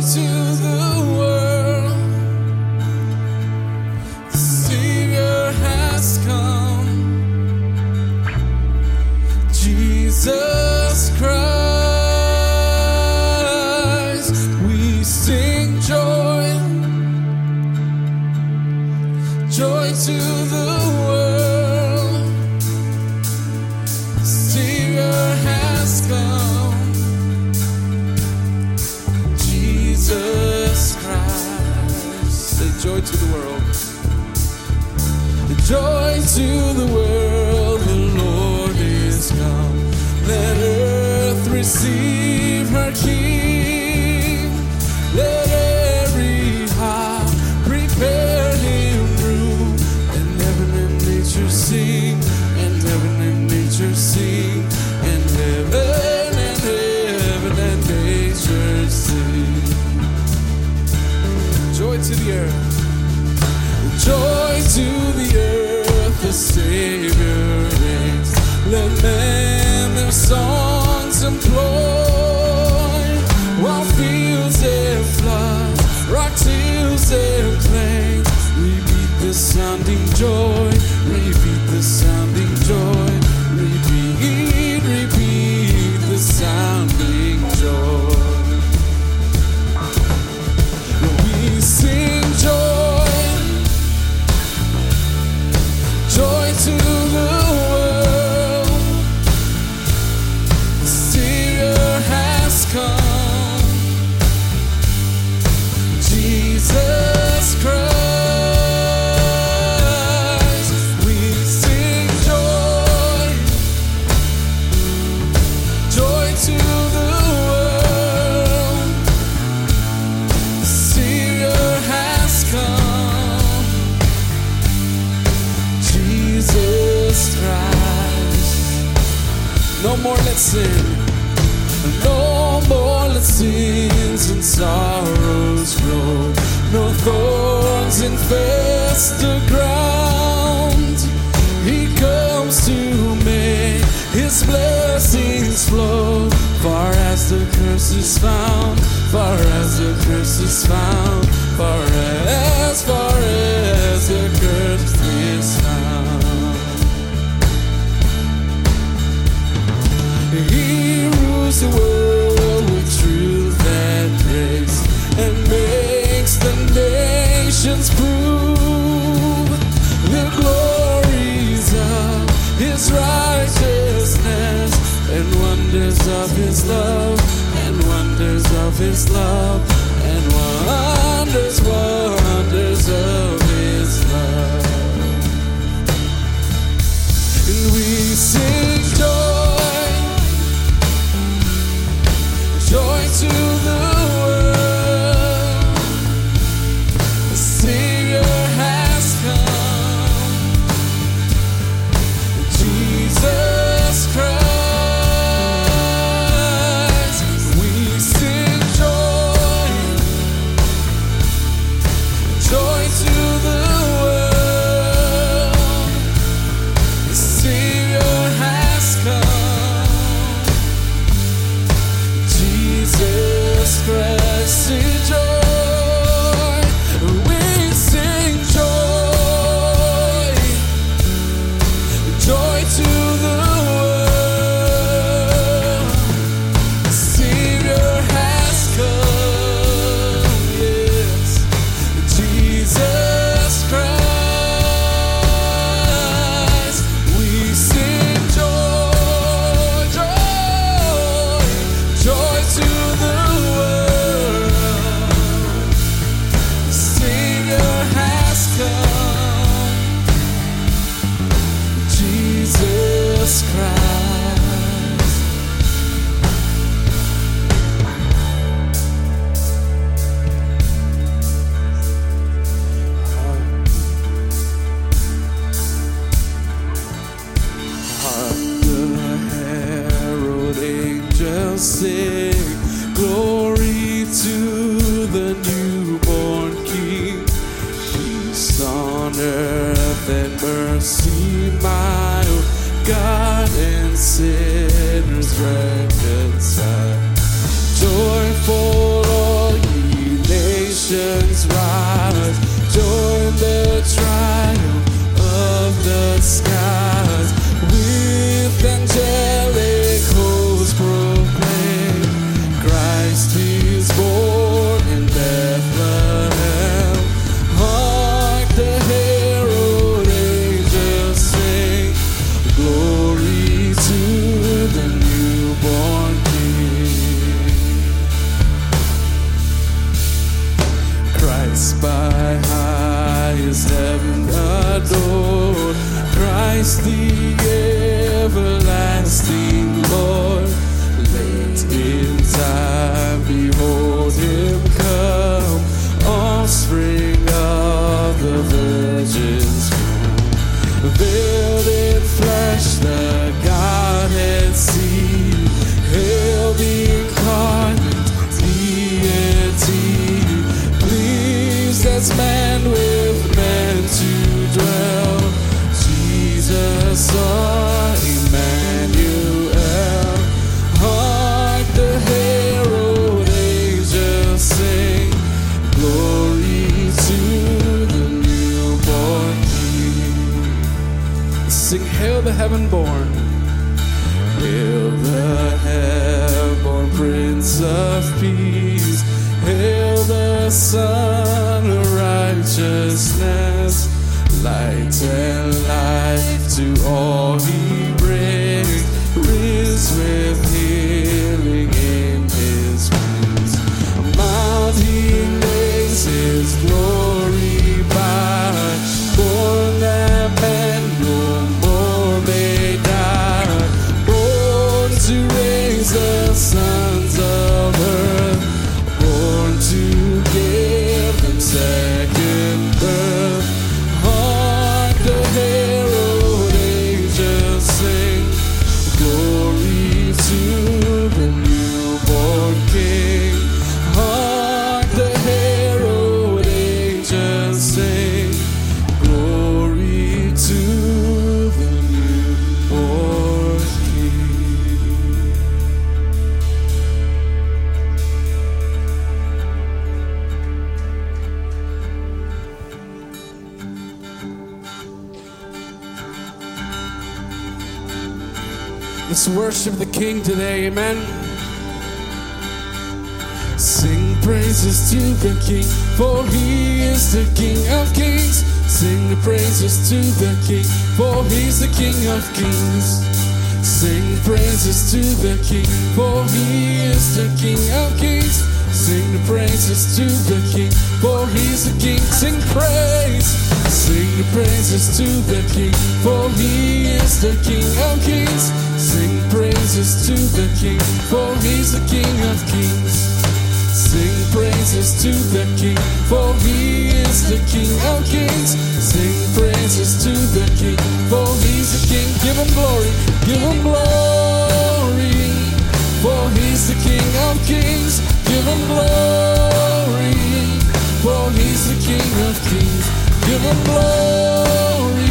to No more let's sin. No more let sins and sorrows grow. No thorns infest the ground. He comes to make his blessings flow. Far as the curse is found, far as the curse is found. his love, and wonders of his love, and wonders. What shall glory to thee. heaven born. Worship the King today, amen. Sing praises to the King, for he is the King of kings. Sing the praises to the King, for he's the King of kings. Sing praises to the King, for he is the King of kings. Sing the praises to the King, for he's the King. Sing praise. Sing the praises to the King, for he is the King of kings. Praises to the King, for he's the King of kings. Sing praises to the King, for he is the King of kings. Sing praises to the King, for he's the King. Give him glory, give him glory, for he's the King of kings. Give him glory, for he's the King of kings. Give him glory,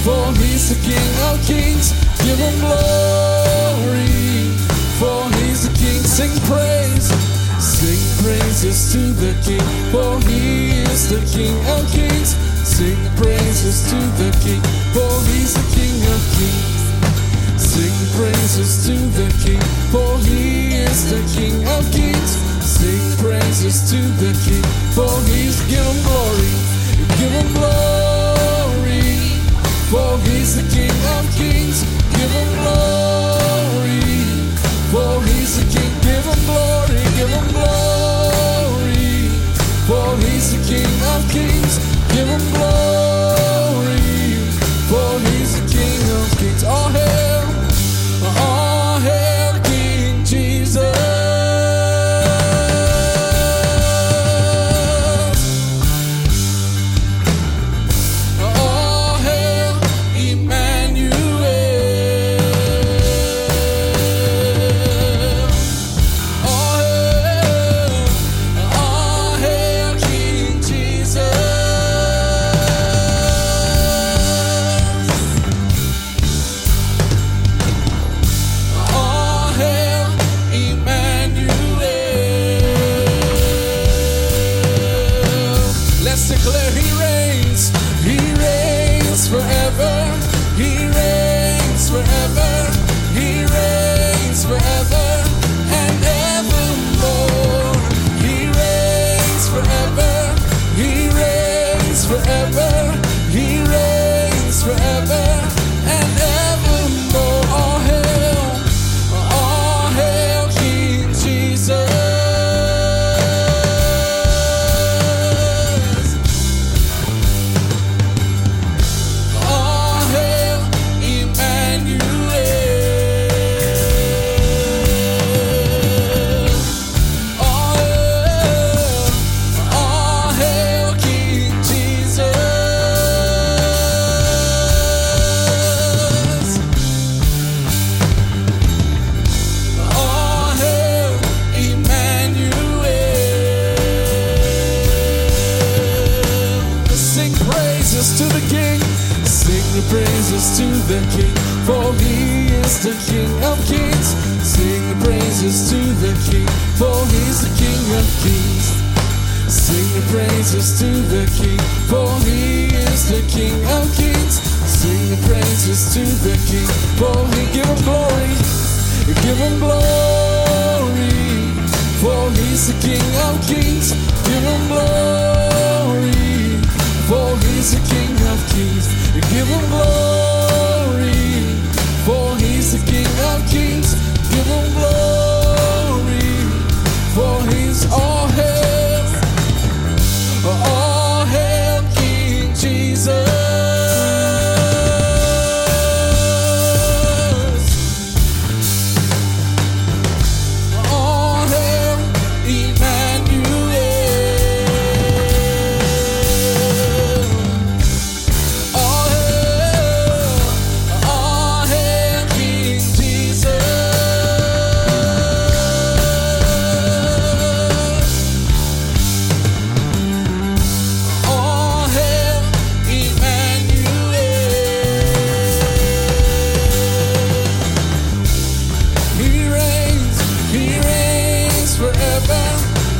for he's the King of kings. Give him glory, for he's the King. Sing praise. Sing praises to the King, for he is the King of kings. Sing praises to the King, for he's the King of kings. Sing praises to the King, for he is the King of kings. Sing praises to the King, for he's give him glory, give him glory, for he's the King of kings. Give him glory, for he's the King. Give him glory, give him glory, for he's the King of kings. Give him glory, for he's the King of kings. Oh, All forever. For he's the King of kings. Sing the praises to the King, for he is the King of kings. Sing the praises to the King, for he give him glory, give him glory, for he's the King of Kings. Give him glory, for he's the King of Kings. Give him glory,